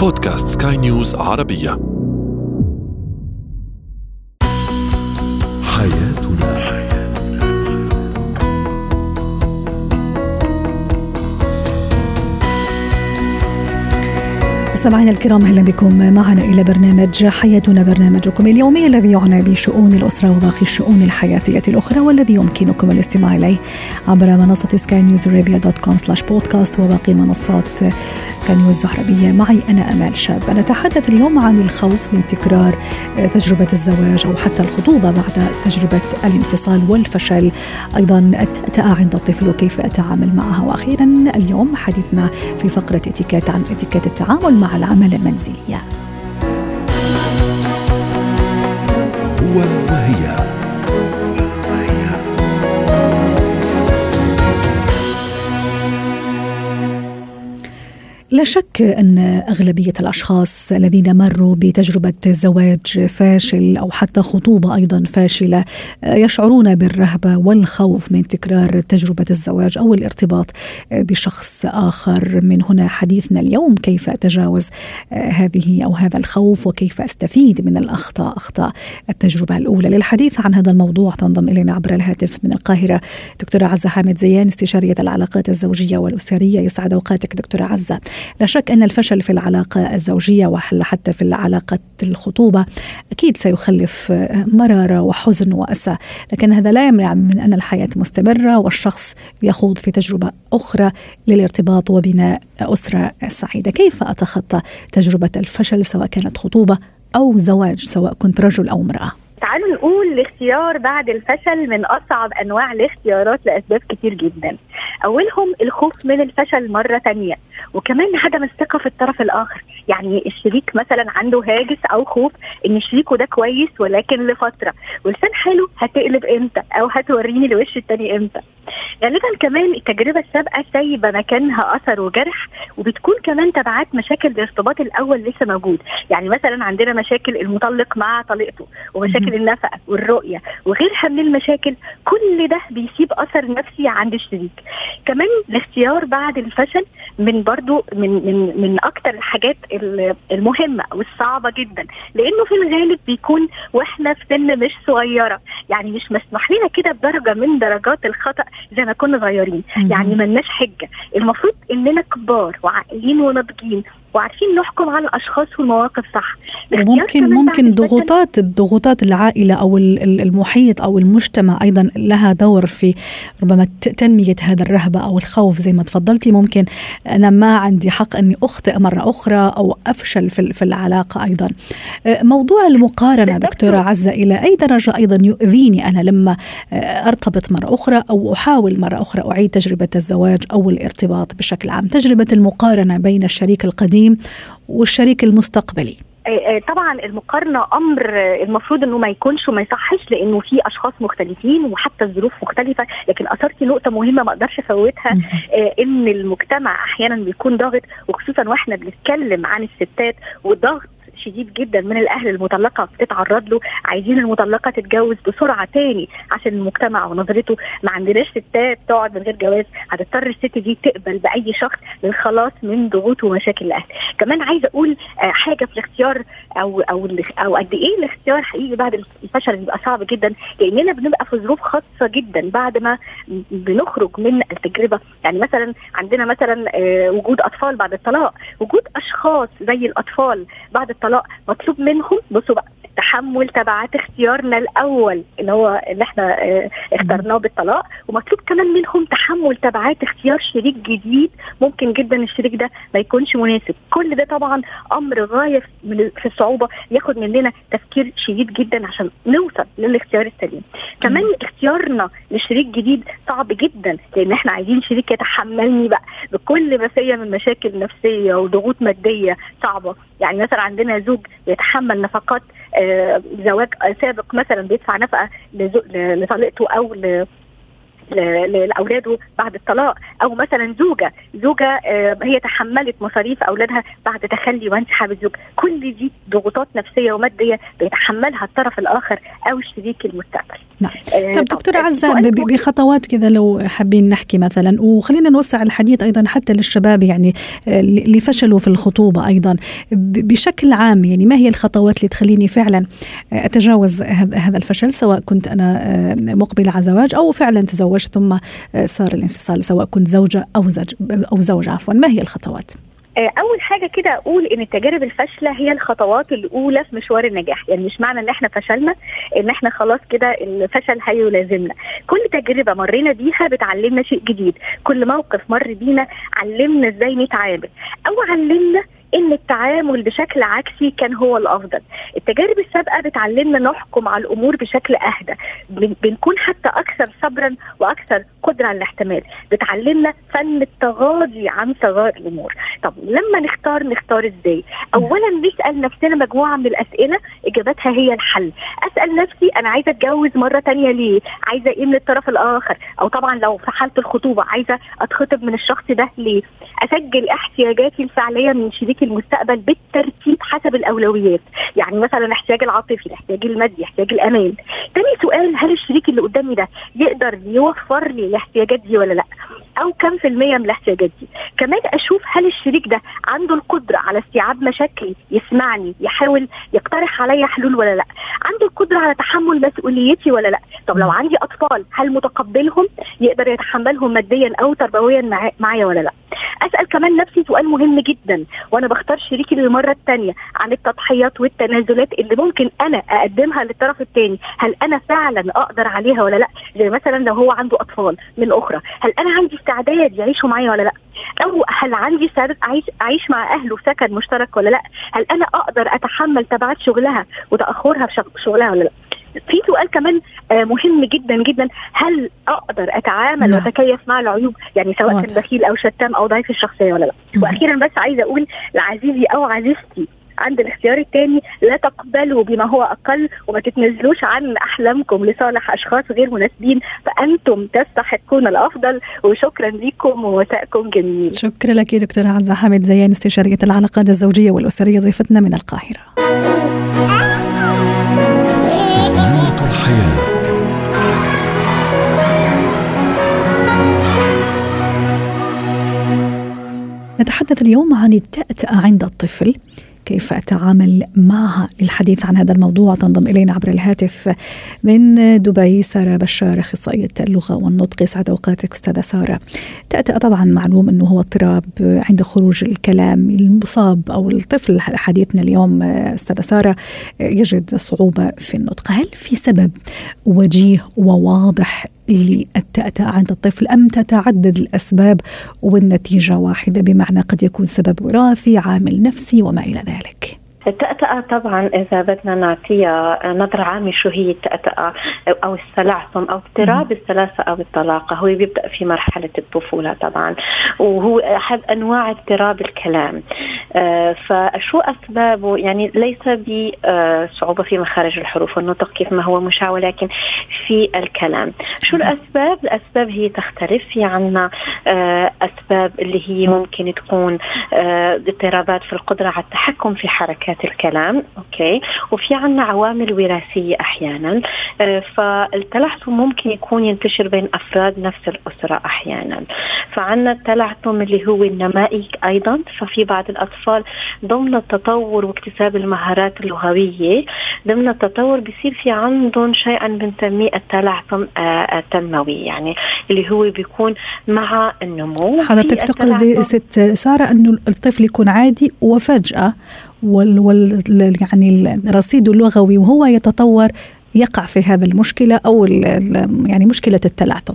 بودكاست سكاي نيوز عربية. حياتنا مستمعينا الكرام أهلا بكم معنا إلى برنامج حياتنا برنامجكم اليومي الذي يعنى بشؤون الأسرة وباقي الشؤون الحياتية الأخرى والذي يمكنكم الاستماع إليه عبر منصة سكاي نيوز ارابيا dot com slash podcast وباقي منصات سكاي نيوز العربية. معي أنا آمال شاب. نتحدث اليوم عن الخوف من تكرار تجربة الزواج أو حتى الخطوبة بعد تجربة الانفصال والفشل. أيضا عند الطفل وكيف أتعامل معها. وأخيرا اليوم حديثنا في فقرة إتيكيت عن إتيكيت التعامل مع العمل المنزلية. هو وهي. لا شك أن أغلبية الأشخاص الذين مروا بتجربة زواج فاشل أو حتى خطوبة أيضا فاشلة يشعرون بالرهبه والخوف من تكرار تجربة الزواج أو الارتباط بشخص آخر. من هنا حديثنا اليوم كيف أتجاوز هذه أو هذا الخوف وكيف أستفيد من الأخطاء أخطاء التجربة الأولى؟ للحديث عن هذا الموضوع تنضم إلينا عبر الهاتف من القاهرة دكتورة عزة حامد زيان استشارية العلاقات الزوجية والأسرية. يسعد أوقاتك دكتورة عزة. لا شك أن الفشل في العلاقة الزوجية وحتى في العلاقة الخطوبة أكيد سيخلف مرارة وحزن وأسى. لكن هذا لا يمنع من أن الحياة مستمرة والشخص يخوض في تجربة أخرى للارتباط وبناء أسرة سعيدة. كيف أتخطى تجربة الفشل سواء كانت خطوبة أو زواج سواء كنت رجل أو امرأة؟ تعالوا نقول الاختيار بعد الفشل من أصعب أنواع الاختيارات لأسباب كتير جدا. أولهم الخوف من الفشل مرة تانية وكمان عدم الثقة في الطرف الآخر. يعني الشريك مثلا عنده هاجس أو خوف إن شريكه ده كويس ولكن لفترة. ولسان حلو هتقلب إمتى؟ أو هتوريني الوش التاني إمتى؟ غالبا كمان التجربة السابقة سايبة مكانها أثر وجرح وبتكون كمان تبعات مشاكل الارتباط الأول لسه موجود. يعني مثلا عندنا مشاكل المطلق مع طليقته ومشاكل النفقه والرؤية وغيرها من المشاكل كل ده بيسيب أثر نفسي عند الشريك. كمان الاختيار بعد الفشل من برضو من من من أكتر الحاجات المهمة والصعبة جدا لأنه في الغالب بيكون وإحنا في سن مش صغيرة. يعني مش مسموح لنا كده بدرجة من درجات الخطأ زي ما كنا صغيرين. يعني ملناش حجة. المفروض إننا كبار وعاقلين وناضجين. وعارفين نحكم على الأشخاص والمواقف صح. وممكن ممكن ضغوطات ضغوطات العائلة أو المحيط أو المجتمع أيضا لها دور في ربما تنمية هذا الرهبة أو الخوف زي ما تفضلتي. ممكن أنا ما عندي حق أني أخطئ مرة أخرى أو أفشل في في العلاقة أيضا. موضوع المقارنة دكتورة عزة إلى أي درجة أيضا يؤذيني أنا لما أرتبط مرة أخرى أو أحاول مرة أخرى أعيد تجربة الزواج أو الارتباط بشكل عام؟ تجربة المقارنة بين الشريك القديم القديم والشريك المستقبلي. طبعا المقارنة أمر المفروض إنه ما يكونش وما يصحش لأنه في أشخاص مختلفين وحتى الظروف مختلفة لكن اثرتي نقطة مهمة ما أقدرش أفوتها إن المجتمع أحيانا بيكون ضاغط وخصوصا وإحنا بنتكلم عن الستات وضغط شديد جدا من الأهل المطلقة بتتعرض له عايزين المطلقة تتجوز بسرعة تاني عشان المجتمع ونظرته ما عندناش ستات تقعد من غير جواز هتضطر الست دي تقبل بأي شخص للخلاص من ضغوط ومشاكل الأهل. كمان عايزة أقول حاجة في الاختيار أو أو أو قد إيه الاختيار حقيقي بعد الفشل بيبقى صعب جدا لأننا بنبقى في ظروف خاصة جدا بعد ما بنخرج من التجربة. يعني مثلا عندنا مثلا وجود أطفال بعد الطلاق وجود أشخاص زي الأطفال بعد الطلاق مطلوب منهم. بصوا بقى تحمل تبعات اختيارنا الأول اللي هو اللي إحنا آه اخترناه بالطلاق. ومطلوب كمان منهم تحمل تبعات اختيار شريك جديد. ممكن جدا الشريك ده ما يكونش مناسب. كل ده طبعا أمر غاية في الصعوبه ياخد مننا تفكير شديد جدا عشان نوصل للاختيار السليم. كمان اختيارنا لشريك جديد صعب جدا لأن إحنا عايزين شريك يتحملني بقى بكل ما فيا من مشاكل نفسيه وضغوط مادية صعبة. يعني مثلا عندنا زوج يتحمل نفقات آه زواج سابق مثلا بيدفع نفقة لطليقته أو لأولاده بعد الطلاق. أو مثلا زوجة. زوجة آه، هي تحملت مصاريف أولادها بعد تخلي وانسحاب الزوج كل دي ضغوطات نفسية ومادية بيتحملها الطرف الآخر أو الشريك المستقبل. نعم. آه، طب دكتورة عزة بخطوات كذا لو حابين نحكي مثلا. وخلينا نوسع الحديث أيضا حتى للشباب يعني آه، اللي فشلوا في الخطوبة أيضا. بشكل عام يعني ما هي الخطوات اللي تخليني فعلا أتجاوز هذا الفشل؟ سواء كنت أنا مقبلة على زواج أو فعلا تزوجت ثم صار الانفصال سواء كنت زوجة أو زوج أو زوج عفوا. ما هي الخطوات؟ آه، أول حاجة كده أقول إن التجارب الفاشلة هي الخطوات الأولى في مشوار النجاح. يعني مش معنى إن إحنا فشلنا إن إحنا خلاص كده الفشل هيلازمنا. كل تجربة مرينا بيها بتعلمنا شيء جديد. كل موقف مر بينا علمنا إزاي نتعامل. أو علمنا إن التعامل بشكل عكسي كان هو الأفضل. التجارب السابقة بتعلمنا نحكم على الأمور بشكل أهدى. بنكون حتى أكثر صبرا وأكثر قدرة على الاحتمال. بتعلمنا فن التغاضي عن صغار الأمور. طب لما نختار نختار إزاي؟ اولا نسأل نفسنا مجموعة من الأسئلة اجابتها هي الحل. أسأل نفسي أنا عايزة أتجوز مرة تانية ليه؟ عايزة إيه من الطرف الآخر؟ أو طبعا لو في حاله الخطوبة عايزة أتخطب من الشخص ده ليه؟ أسجل احتياجاتي الفعلية من شريك المستقبل بالترتيب حسب الأولويات. يعني مثلا الاحتياج العاطفي الاحتياج المادي احتياج الأمان. تاني سؤال هل الشريك اللي قدامي ده يقدر يوفر لي الاحتياجات دي ولا لأ؟ أو كم في المية من الاحتياجات دي. كمان أشوف هل الشريك ده عنده القدرة على استيعاب مشاكلي يسمعني يحاول يقترح عليا حلول ولا لأ. عنده القدرة على تحمل مسؤوليتي ولا لأ. طب لو عندي أطفال هل متقبلهم؟ يقدر يتحملهم ماديا أو تربويا معايا ولا لأ. أسأل كمان نفسي سؤال مهم جدا وأنا بختار شريكي للمرة الثانية عن التضحيات والتنازلات اللي ممكن أنا أقدمها للطرف الثاني هل أنا فعلا أقدر عليها ولا لأ؟ زي مثلا لو هو عنده أطفال من أخرى. هل أنا عندي استعداد يعيشوا معايا ولا لا؟ أو هل عندي استعداد اعيش أعيش مع أهله في سكن مشترك ولا لا؟ هل أنا أقدر أتحمل تبعات شغلها وتأخرها في شغلها ولا لا؟ في سؤال كمان آه، مهم جدا جدا. هل أقدر أتعامل نعم. وأتكيف مع العيوب؟ يعني سواء كان بخيل أو شتام أو ضعيف الشخصية ولا لا؟ وأخيرا بس عايزة أقول لعزيزي أو عزيزتي عند الاختيار الثاني لا تقبلوا بما هو أقل وما تتنازلوش عن أحلامكم لصالح أشخاص غير مناسبين فأنتم تستحقون الأفضل وشكرا لكم ومساءكم جميل. شكرا لك دكتوره عزة حامد زيان استشارية العلاقات الزوجية والأسرية ضيفتنا من القاهرة. الحياة نتحدث اليوم عن التأتأة عند الطفل كيف أتعامل معها للحديث عن هذا الموضوع؟ تنضم إلينا عبر الهاتف من دبي سارة بشار أخصائية اللغة والنطق. يسعد أوقاتك أستاذة سارة. تأتأ طبعا معلوم أنه هو اضطراب عند خروج الكلام المصاب أو الطفل حديثنا اليوم أستاذة سارة يجد صعوبة في النطق. هل في سبب وجيه وواضح للتأتأة عند الطفل أم تتعدد الأسباب والنتيجة واحدة بمعنى قد يكون سبب وراثي عامل نفسي وما إلى ذلك. التأتأة طبعا إذا بدنا نعطيها نظرة عامة شو هي التأتأة أو السلعثم أو اضطراب الثلاثة أو الطلاقة. هو بيبدأ في مرحلة الطفولة طبعا. وهو أحد أنواع اضطراب الكلام. آه فشو أسبابه؟ يعني ليس بصعوبة في مخارج الحروف والنطق كيف ما هو مشاع ولكن في الكلام. شو الأسباب؟ الأسباب هي تختلف. في عنا آه أسباب اللي هي ممكن تكون آه اضطرابات في القدرة على التحكم في حركات الكلام أوكي. وفي عنا عوامل وراثية أحيانا. آه، فالتلعثم ممكن يكون ينتشر بين أفراد نفس الأسرة أحيانا. فعنا التلعثم اللي هو النمائي أيضا. ففي بعض الأطفال ضمن التطور واكتساب المهارات اللغوية ضمن التطور بيصير في عندهم شيئا بنسميه التلعثم آه، التنموي. يعني اللي هو بيكون مع النمو. حضرتك تقصدي ست سارة إنه الطفل يكون عادي وفجأة وال, وال يعني الرصيد اللغوي وهو يتطور يقع في هذا المشكلة أو يعني مشكلة التلعثم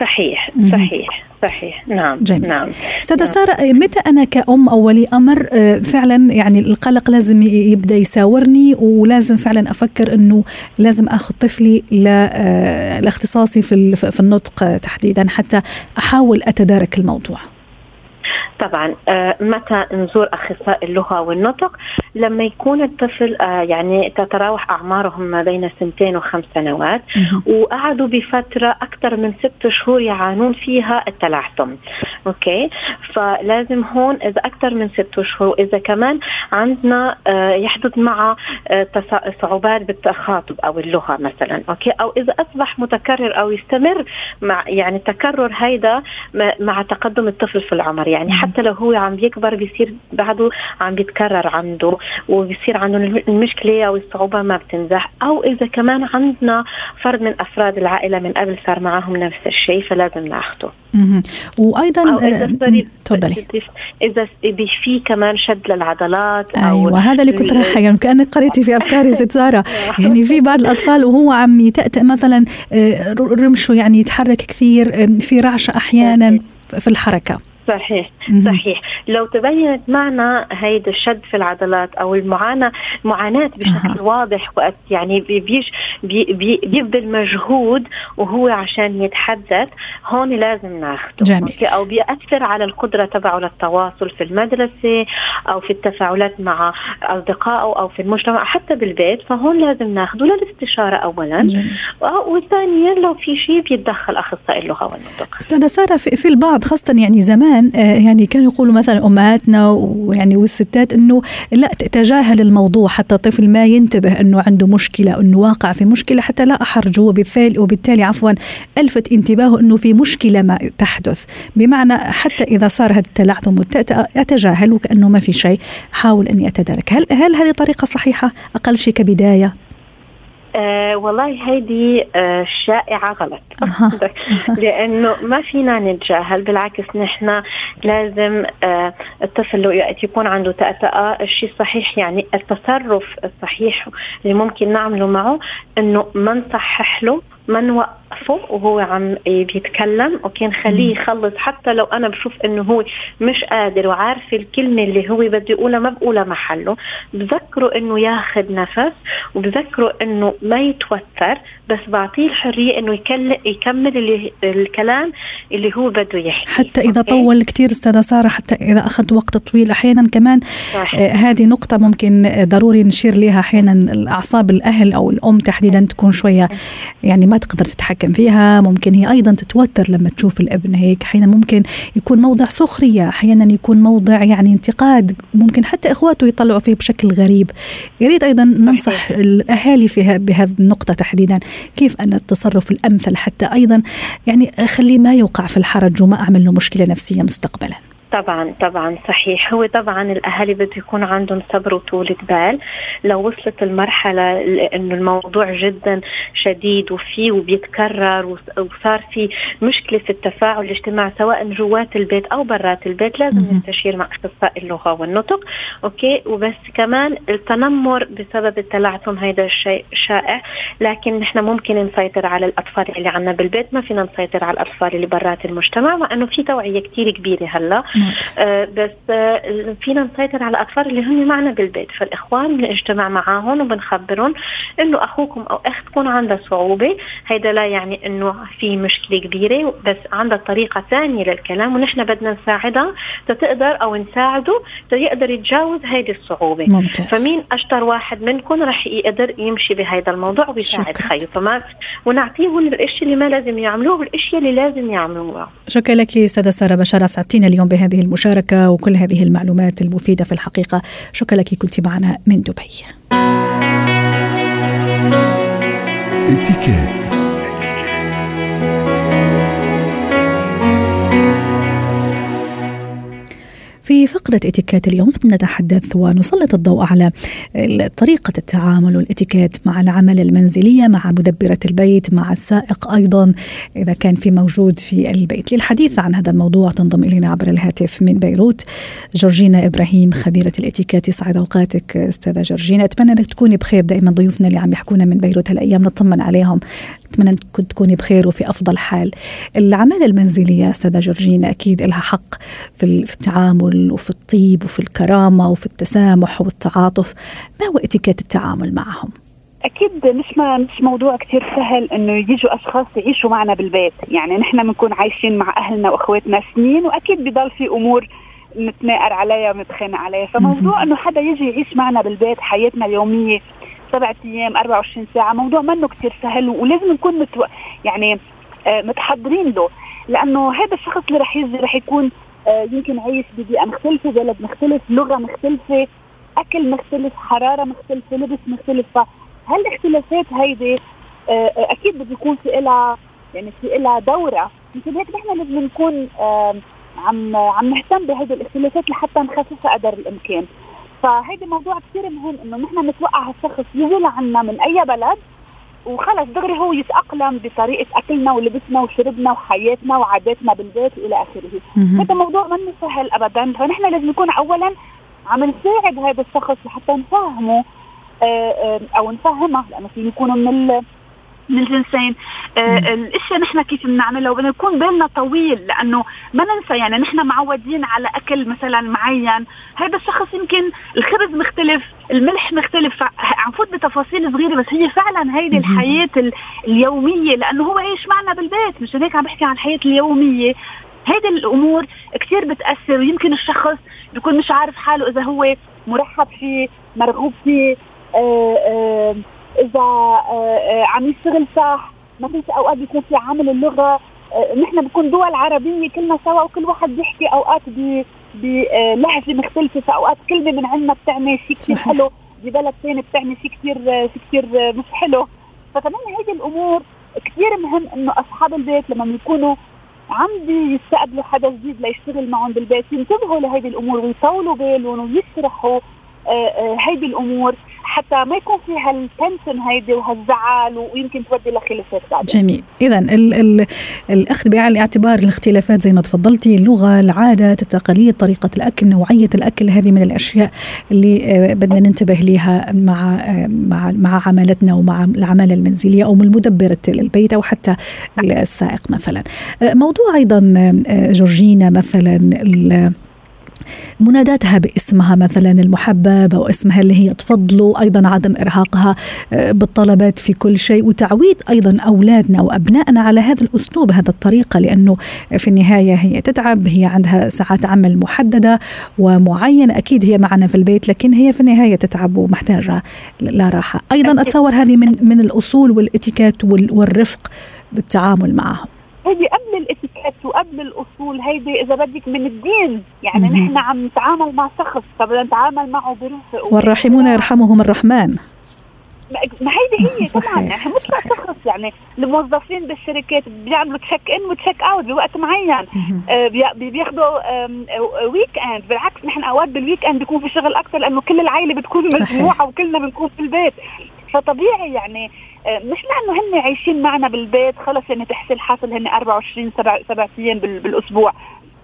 صحيح صحيح صحيح. نعم جميل. نعم. أستاذة نعم. سارة متى أنا كأم أو ولي أمر آه، فعلا يعني القلق لازم يبدأ يساورني ولازم فعلا أفكر أنه لازم أخذ طفلي آه، لاختصاصي في في النطق تحديدا حتى أحاول أتدارك الموضوع. طبعا آه متى نزور أخصائي اللغة والنطق؟ لما يكون الطفل آه يعني تتراوح أعمارهم ما بين سنتين وخمس سنوات وقعدوا بفترة أكثر من ست شهور يعانون فيها التلعثم أوكي؟ فلازم هون إذا أكثر من ست شهور إذا كمان عندنا آه يحدث مع صعوبات بالتخاطب أو اللغة مثلا. أوكي؟ أو إذا أصبح متكرر أو يستمر مع يعني تكرر هيدا مع تقدم الطفل في العمر. يعني حتى لو هو عم بيكبر بيصير بعده عم بيتكرر عنده وبيصير عنده المشكلة أو الصعوبة ما بتنزح. أو إذا كمان عندنا فرد من أفراد العائلة من قبل صار معهم نفس الشيء فلازم ناخذه وأيضا آه، تفضلي. إذا في كمان شد للعضلات أو أيوه هذا اللي كنت راح يعني كأنك قريتي في أفكاري ست ساره يعني في بعض الأطفال وهو عم يتأتأ مثلا آه، رمشه يعني يتحرك كثير في رعشة أحيانا في الحركة. صحيح صحيح. لو تبينت معنا هيدا الشد في العضلات أو المعاناة معاناة بشكل واضح وقت يعني بيش بي بي بيبذل مجهود وهو عشان يتحدث هون لازم ناخده. جميل. أو بيأثر على القدرة تبعه للتواصل في المدرسة أو في التفاعلات مع أصدقائه أو في المجتمع حتى بالبيت فهون لازم ناخده للاستشارة اولا. وثانيا لو في شيء بيتدخل أخصائي اللغة والنطق أستاذة سارة في البعض خاصة يعني زمان زمان آه، يعني كانوا يقولوا مثلا أمهاتنا ويعني والستات إنه لا تتجاهل الموضوع حتى الطفل ما ينتبه إنه عنده مشكلة إنه واقع في مشكلة حتى لا أحرجه. وبالتالي وبالتالي عفوا ألفت انتباهه إنه في مشكلة ما تحدث. بمعنى حتى إذا صار هذا التلعثم أتجاهل وكأنه ما في شيء حاول اني اتدارك هل هل هذه طريقة صحيحة؟ أقل شيء كبداية؟ آه والله هيدي آه شائعة غلط. لأنه ما فينا نتجاهل بالعكس نحن لازم آه الطفل يكون عنده تأتأة الشيء الصحيح يعني التصرف الصحيح اللي ممكن نعمله معه إنه ما نصحح له ما نوقفه وهو عم بيتكلم okay نخليه يخلص. حتى لو أنا بشوف إنه هو مش قادر وعارف الكلمة اللي هو بده يقولها ما بقولها محله. بذكره إنه ياخذ نفس وبذكره إنه ما يتوتر بس بعطيه الحرية إنه يكمل اللي الكلام اللي هو بده يحكي. حتى إذا okay. طول كثير أستاذة سارة حتى إذا أخذ وقت طويل أحيانا كمان آه هذه نقطة ممكن ضروري نشير لها أحيانا الأعصاب الأهل أو الأم تحديدا تكون شوية يعني ما تقدر تتحكم فيها. ممكن هي أيضا تتوتر لما تشوف الابن هيك. أحيانا ممكن يكون موضع سخرية. أحيانا يكون موضع يعني انتقاد. ممكن حتى إخواته يطلعوا فيه بشكل غريب. يريد أيضا ننصح الأهالي في بهذه النقطة تحديدا. كيف أنا التصرف الأمثل حتى أيضا يعني أخليه ما يوقع في الحرج وما أعمل له مشكلة نفسية مستقبلا. طبعا طبعا صحيح. هو طبعا الأهالي بده يكون عندهم صبر وطولة بال لو وصلت المرحلة إنه الموضوع جدا شديد وفي وبيتكرر وصار في مشكلة في التفاعل الاجتماعي سواء جوات البيت أو برات البيت لازم نستشير مع أخصائي اللغة والنطق. أوكي؟ وبس كمان التنمر بسبب التلعثم هيدا الشيء شائع. لكن نحن ممكن نسيطر على الأطفال اللي عندنا بالبيت. ما فينا نسيطر على الأطفال اللي برات المجتمع مع إنه في توعية كثير كبيرة هلأ. آه بس آه فينا نسيطر على الأطفال اللي هم معنا بالبيت. فالإخوان بنجتمع معاهم وبنخبرهم إنه أخوكم أو اختكم عندها صعوبة. هيدا لا يعني إنه في مشكلة كبيرة بس عندها طريقة ثانية للكلام ونحن بدنا نساعدها تقدر أو نساعده تيقدر يتجاوز هيدي الصعوبة. ممتاز. فمين أشطر واحد منكم رح يقدر يمشي بهذا الموضوع ويساعد خيه فما ونعطيهم الاشياء اللي ما لازم يعملوه والاشياء اللي لازم يعملوها شكرا لك استاذه سارة بشار أسعدتينا اليوم بهذه المشاركة وكل هذه المعلومات المفيدة في الحقيقة. شكرا لك كنت معنا من دبي. في فقرة إتيكيت اليوم نتحدث ونسلط الضوء على طريقة التعامل والإتيكيت مع العمل المنزلية مع مدبرة البيت مع السائق أيضا إذا كان في موجود في البيت. للحديث عن هذا الموضوع تنضم إلينا عبر الهاتف من بيروت جورجينا إبراهيم خبيرة الإتيكيت. يسعد أوقاتك أستاذة جورجينا. أتمنى أنك تكوني بخير. دائما ضيوفنا اللي عم يحكونا من بيروت هالأيام نطمن عليهم. أتمنى أن تكوني بخير وفي أفضل حال. الأعمال المنزلية أستاذة جورجينا أكيد لها حق في التعامل وفي الطيب وفي الكرامة وفي التسامح والتعاطف. ما هو إتيكيت التعامل معهم؟ أكيد مش ما مش موضوع كثير سهل إنه يجوا أشخاص يعيشوا معنا بالبيت. يعني نحن بنكون عايشين مع أهلنا وأخواتنا سنين وأكيد بضل في أمور نتناقر عليها ونتخانق عليها. فموضوع إنه حدا يجي يعيش معنا بالبيت حياتنا اليومية سبعة أيام 24 ساعة موضوع منه كثير سهل ولازم نكون متو... يعني آه متحضرين له لأنه هذا الشخص اللي رح يجي رح يكون آه يمكن عايش ببيئه مختلفة بلد مختلف لغة مختلفة أكل مختلف حرارة مختلفة لبس مختلف. فهالاختلافات هيدي آه, أكيد بده يكون في لها يعني في لها دورة. مشان هيك نحن لازم نكون عم عم نهتم بهذه الاختلافات لحتى نخففها قدر الإمكان. فهيدي موضوع كثير مهم إنه نحن نتوقع هالشخص يجي لعنا من أي بلد وخلص دغري هو يتأقلم بطريقة أكلنا ولبسنا وشربنا وحياتنا وعاداتنا بالبيت والى آخره. هذا موضوع منه سهل ابدا. فنحن لازم نكون اولا عم نساعد هذا الشخص لحتى نفهمه آه، آه، أو نفهمه لأنه في يكونوا من من الجنسين آه الأشياء نحن كيف بنعملها وبدنا يكون بالنا طويل لأنه ما ننسى يعني نحن معودين على أكل مثلا معين. هذا الشخص يمكن الخبز مختلف الملح مختلف عم فوت بتفاصيل صغيرة بس هي فعلا هيدي الحياة اليومية لأنه هو عايش معنا بالبيت. مشان هيك عم بحكي عن الحياة اليومية. هيدي الأمور كثير بتأثر. ويمكن الشخص بيكون مش عارف حاله إذا هو مرحب فيه مرغوب فيه آآ آآ إذا آه، آه، عم يشتغل صح ما في أوقات بيكون في عامل اللغة. آه، نحن بنكون دول عربية كلنا سوا وكل واحد بيحكي أوقات بلهجه مختلفة. فأوقات كلمة من عندنا بتعني شيء كثير حلو ببلد ثاني بتعني شيء كثير شيء كثير مش حلو. فكمان هيدي الأمور كثير مهم إنه أصحاب البيت لما بيكونوا عم بيستقبلوا حدا جديد ليشتغل معهم بالبيت ينتبهوا لهيدي الأمور ويطولوا بالهم ويشرحوا هيدي الأمور. حتى ما يكون في هالتنشن هيدي وهالزعل ويمكن تودي لخلافات بعدين. جميل. اذا ال ال الأخذ بعين الاعتبار الاختلافات زي ما تفضلتي اللغة العادات التقاليد طريقة الأكل نوعية الأكل هذه من الأشياء اللي آه، بدنا ننتبه لها مع آه، مع مع عملتنا ومع العماله المنزليه أو من البيت أو حتى السائق مثلا. آه، موضوع أيضا جورجينا مثلا مناداتها باسمها مثلا المحبب أو اسمها اللي هي تفضله أيضا عدم إرهاقها آه، بالطلبات في كل شيء وتعويد أيضا أولادنا وأبنائنا على هذا الأسلوب هذا الطريقة لأنه في النهاية هي تتعب هي عندها ساعات عمل محددة ومعينه أكيد هي معنا في البيت لكن هي في النهاية تتعب ومحتاجة لا راحة. أيضا أتصور هذه من من الأصول والإتيكيت والرفق بالتعامل معهم. هيدي قبل الاتيكيت وقبل الأصول هيدي إذا بدك من الدين يعني نحن عم نتعامل مع شخص فبدنا نتعامل معه برفق والراحمون يرحمهم الرحمن. ما هيدي هي طبعا يعني مش شخص يعني الموظفين بالشركات بيعملوا check in و check out بوقت معين. آه بياخذوا weekend بالعكس نحن أوقات بال weekend بيكون في شغل أكثر لأنه كل العائله بتكون مجموعه وكلنا بنكون في البيت. فطبيعي يعني آه، مش لأنه هن عايشين معنا بالبيت خلص يعني تحصيل حاصل هن 24 سبع سبع أيام بالأسبوع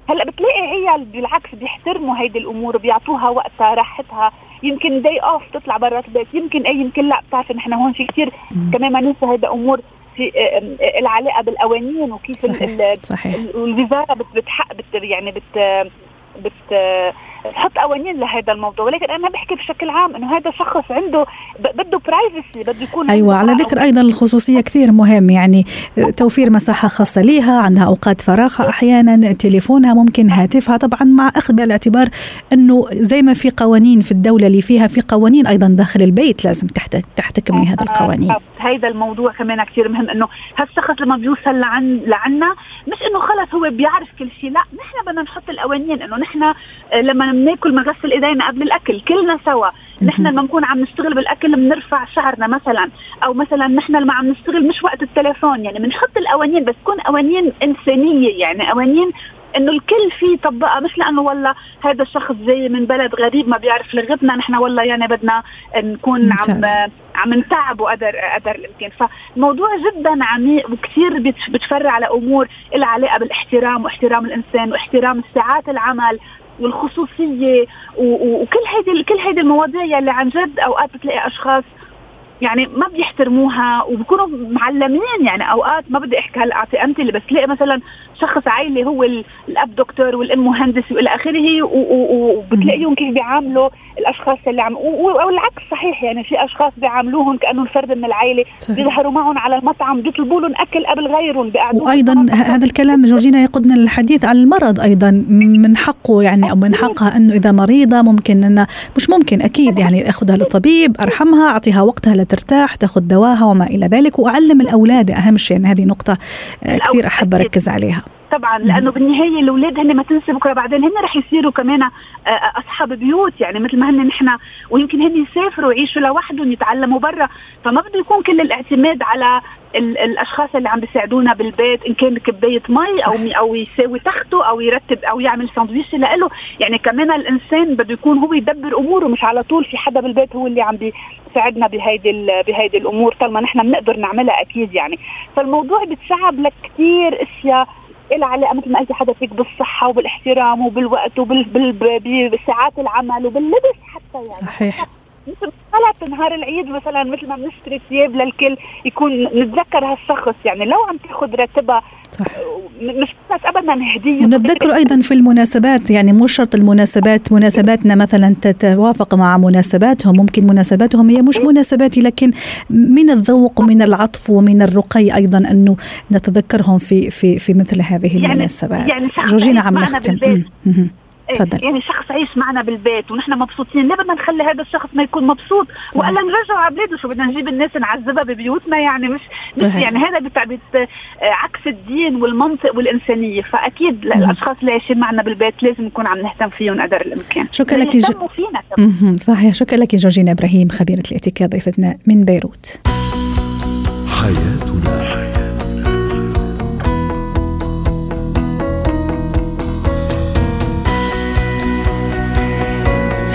هلأ بتلاقي عيال بالعكس بيحترموا هيدي الأمور وبيعطوها وقتها راحتها يمكن day off تطلع برات البيت يمكن أي يمكن لأ بتعرفي نحن هون في كثير كمان ما ننسى هيدا أمور في آه، آه، العلاقة بالقوانين وكيف صحيح. صحيح. الوزاره بتحق بت يعني بت بت تحط قوانين لهذا الموضوع. ولكن أنا بحكي بشكل عام إنه هذا شخص عنده بده برايفسي بده يكون أيوه على ذكر أيضا الخصوصية كثير مهم. يعني توفير مساحة خاصة لها عندها أوقات فراغها أحيانا تليفونها ممكن هاتفها. طبعا مع أخذ بالاعتبار إنه زي ما في قوانين في الدولة اللي فيها في قوانين أيضا داخل البيت لازم تحتكم لهذه القوانين. هذا الموضوع كمان كثير مهم إنه هالشخص لما بيوصل لعن لعنا مش إنه خلص هو بيعرف كل شيء لا نحن بدنا نحط القوانين إنه نحن لما بناكل بنغسل إيدينا قبل الأكل كلنا سوا. نحن لما نكون عم نشتغل بالأكل بنرفع شعرنا مثلا. أو مثلا نحن لما عم نشتغل مش وقت التليفون يعني بنحط القوانين بس تكون قوانين إنسانية يعني قوانين إنه الكل فيه يطبقها. مش لأنه والله هذا الشخص جاي من بلد غريب ما بيعرف لغتنا نحن والله يعني بدنا نكون ممتاز. عم عم نتعب وقدر قدر الإمكان. فالموضوع جدا عميق وكثير بتفرع على امور لها علاقة بالإحترام وإحترام الإنسان وإحترام ساعات العمل. والخصوصية وكل هيدي كل هيدي المواضيع يلي عن جد اوقات بتلاقي أشخاص يعني ما بيحترموها وبكونوا معلمين يعني أوقات ما بدي أحكي هلأ أعطي أمثلة بس تلاقي مثلا شخص عائلة هو الأب دكتور والأم مهندس وإلى آخره وبتلاقيهم كيف بيعاملوا الأشخاص اللي عم والعكس صحيح يعني في أشخاص بيعاملوهم كانه الفرد من العائلة بيظهروا معهم على المطعم بيطلبوا لهم أكل قبل غيرهم وأيضا هذا الكلام جورجينا يقودنا للحديث عن المرض أيضا من حقه يعني أو من حقها إنه إذا مريضة ممكن انها مش ممكن أكيد يعني أخذها للطبيب أرحمها أعطيها وقتها لترتاح تاخذ دواها وما إلى ذلك وأعلم الأولاد أهم شيء إن هذه نقطة آه، كثير أحب أركز عليها. طبعا لأنه بالنهاية الأولاد هن ما تنسى بكرة بعدين هن رح يصيروا كمان آه، آه، أصحاب بيوت. يعني مثل ما هن نحن ويمكن هن يسافروا ويعيشوا لوحدهم يتعلموا برا. فما بده يكون كل الاعتماد على الأشخاص اللي عم بيساعدونا بالبيت إن كان كبايه مي أو أو يساوي تخته أو يرتب أو يعمل ساندويش لإله. يعني كمان الإنسان بده يكون هو يدبر أموره مش على طول في حدا بالبيت هو اللي عم بيساعدنا بهيدي بهيدي الأمور طالما نحن بنقدر نعملها أكيد يعني. فالموضوع بتصعب لك كثير اشياء لها علاقه مثل ما قلتي حدا فيك بالصحة وبالاحترام وبالوقت وبساعات العمل وباللبس حتى يعني. صحيح. مثل طلعت نهار العيد مثلا مثل ما بنشتري ثياب للكل يكون نتذكر هالشخص. يعني لو عم تاخذ راتبها صح. مش بس ابدا هدية. ونتذكر أيضا في المناسبات يعني مو شرط المناسبات. مناسباتنا مثلا تتوافق مع مناسباتهم. ممكن مناسباتهم هي مش مناسباتي لكن من الذوق ومن العطف ومن الرقي أيضا أنه نتذكرهم في في في مثل هذه يعني المناسبات. يعني جورجينا عم نختم. تفضل يعني شخص عايش معنا بالبيت ونحن مبسوطين ليه بدنا نخلي هذا الشخص ما يكون مبسوط. وألا نرجعه على بلاده شو بدنا نجيب الناس نعذبها ببيوتنا يعني مش مش يعني هذا بتعبت عكس الدين والمنطق والإنسانية. فأكيد الأشخاص اللي عايشين معنا بالبيت لازم نكون عم نهتم فيهم قدر الإمكان. شكرا لك. فينا صحيح. شكرا لك جورجينا إبراهيم خبيرة الاتيكيت ضيفتنا من بيروت. حياتنا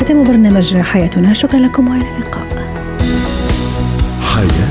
ختام برنامج حياتنا. شكرا لكم وإلى اللقاء. حياتنا